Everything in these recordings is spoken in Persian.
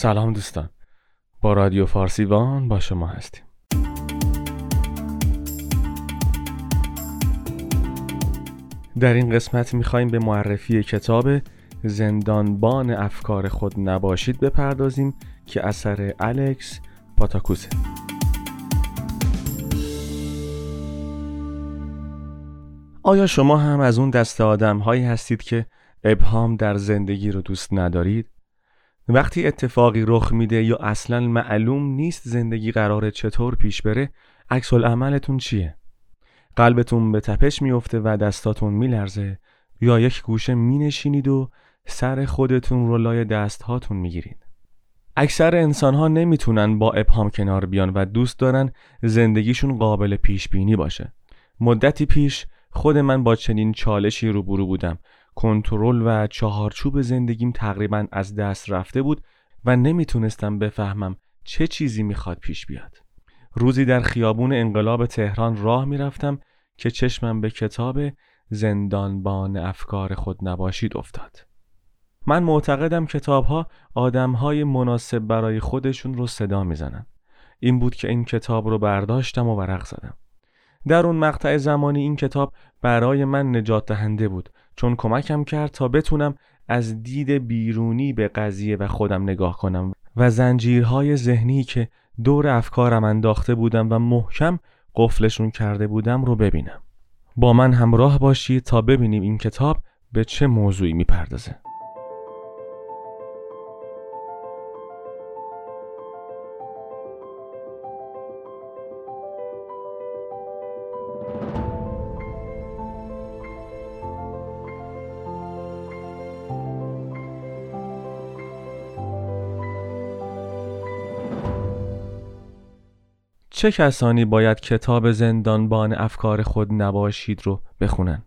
سلام دوستان. با رادیو فارسیوان با شما هستیم. در این قسمت می‌خوایم به معرفی کتاب زندانبان افکار خود نباشید بپردازیم که اثر الکس پاتاکوسه. آیا شما هم از اون دست آدم هایی هستید که ابهام در زندگی رو دوست ندارید؟ وقتی اتفاقی رخ میده یا اصلا معلوم نیست زندگی قراره چطور پیش بره عکس عملتون چیه؟ قلبتون به تپش میفته و دستاتون میلرزه یا یک گوشه مینشینید و سر خودتون رو لای دست هاتون می‌گیرید. اکثر انسان ها نمی‌تونن با ابهام کنار بیان و دوست دارن زندگیشون قابل پیش بینی باشه. مدتی پیش خود من با چنین چالشی روبرو بودم. کنترل و چهارچوب زندگیم تقریبا از دست رفته بود و نمی‌تونستم بفهمم چه چیزی می‌خواد پیش بیاد. روزی در خیابون انقلاب تهران راه می‌رفتم که چشمم به کتاب زندانبان افکار خود نباشید افتاد. من معتقدم کتاب ها آدم های مناسب برای خودشون رو صدا می‌زنن. این بود که این کتاب رو برداشتم و ورق زدم. در اون مقطع زمانی این کتاب برای من نجات دهنده بود چون کمکم کرد تا بتونم از دید بیرونی به قضیه و خودم نگاه کنم و زنجیرهای ذهنی که دور افکارم انداخته بودم و محکم قفلشون کرده بودم رو ببینم. با من همراه باشید تا ببینیم این کتاب به چه موضوعی می‌پردازه. چه کسانی باید کتاب زندانبان افکار خود نباشید رو بخونن؟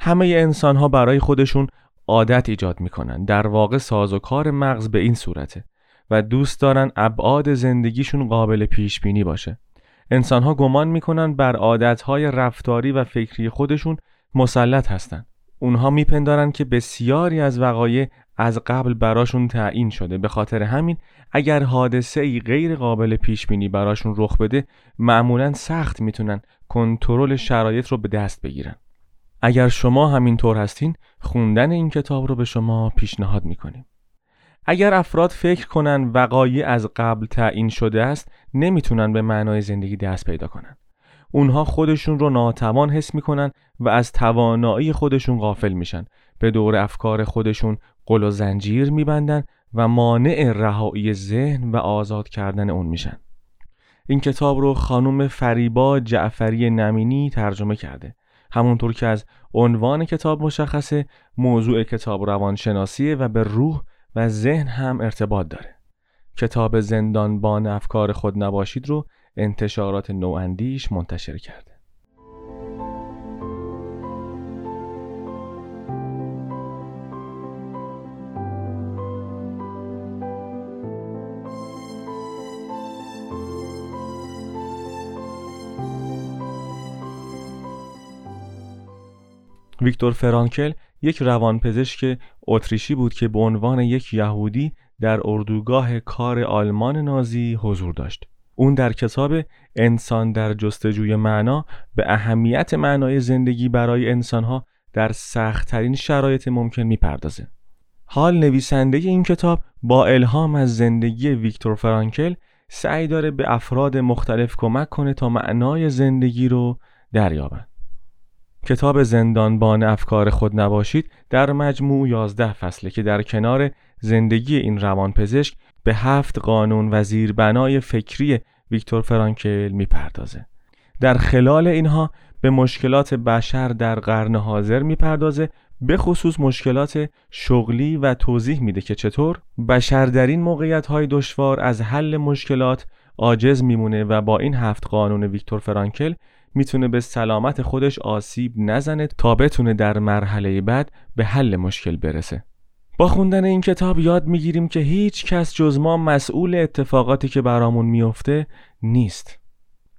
همه انسان ها برای خودشون عادت ایجاد می‌کنن در واقع ساز و کار مغز به این صورته و دوست دارن ابعاد زندگیشون قابل پیش بینی باشه انسان ها گمان می‌کنن بر عادت های رفتاری و فکری خودشون مسلط هستند. اونها میپندارن که بسیاری از وقایع از قبل براشون تعیین شده. به خاطر همین اگر حادثه ای غیر قابل پیش بینی براشون رخ بده معمولا سخت می‌تونن کنترل شرایط رو به دست بگیرن. اگر شما همینطور هستین خوندن این کتاب رو به شما پیشنهاد می‌کنیم. اگر افراد فکر کنن وقایع از قبل تعیین شده است نمی‌تونن به معنای زندگی دست پیدا کنن. اونها خودشون رو ناتوان حس می‌کنن و از توانایی خودشون غافل میشن. به دور افکار خودشون قل و زنجیر میبندن و مانع رهایی ذهن و آزاد کردن اون میشن. این کتاب رو خانم فریبا جعفری نمینی ترجمه کرده. همونطور که از عنوان کتاب مشخصه موضوع کتاب روانشناسیه و به روح و ذهن هم ارتباط داره. کتاب زندانبان افکار خود نباشید رو انتشارات نواندیش منتشر کرده ویکتور فرانکل یک روانپزشک اتریشی بود که به عنوان یک یهودی در اردوگاه کار آلمان نازی حضور داشت. اون در کتاب انسان در جستجوی معنا به اهمیت معنای زندگی برای انسانها در سختترین شرایط ممکن می‌پردازه. حال نویسنده این کتاب با الهام از زندگی ویکتور فرانکل سعی داره به افراد مختلف کمک کنه تا معنای زندگی رو دریابند. کتاب زندانبان افکار خود نباشید در مجموع 11 فصله که در کنار زندگی این روانپزشک به هفت قانون و زیربنای فکری ویکتور فرانکل می‌پردازه. در خلال اینها به مشکلات بشر در قرن حاضر می‌پردازه به خصوص مشکلات شغلی و توضیح میده که چطور بشر در این موقعیت های دشوار از حل مشکلات عاجز میمونه و با این هفت قانون ویکتور فرانکل می‌تونه به سلامت خودش آسیب نزنه تا بتونه در مرحله بعد به حل مشکل برسه. با خوندن این کتاب یاد می‌گیریم که هیچ کس جز ما مسئول اتفاقاتی که برامون میفته نیست.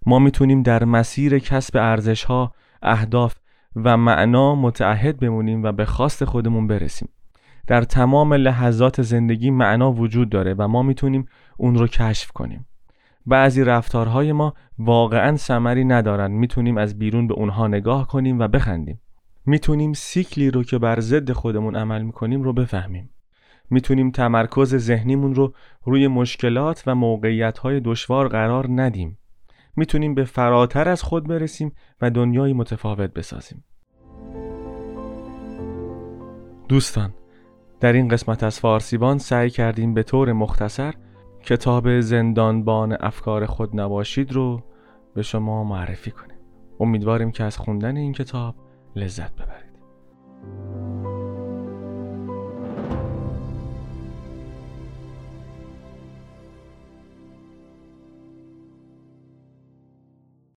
ما می‌تونیم در مسیر کسب ارزش ها، اهداف و معنا متعهد بمونیم و به خواست خودمون برسیم. در تمام لحظات زندگی معنا وجود داره و ما می‌تونیم اون رو کشف کنیم. بعضی رفتارهای ما واقعا ثمری ندارن می‌تونیم از بیرون به اونها نگاه کنیم و بخندیم. می‌تونیم سیکلی رو که بر ضد خودمون عمل می‌کنیم رو بفهمیم. می‌تونیم تمرکز ذهنیمون رو روی مشکلات و موقعیتهای دشوار قرار ندیم. می‌تونیم به فراتر از خود برسیم و دنیای متفاوت بسازیم. دوستان در این قسمت از فارسیبان سعی کردیم به طور مختصر کتاب زندانبان افکار خود نباشید رو به شما معرفی کنیم. امیدواریم که از خوندن این کتاب لذت ببرید.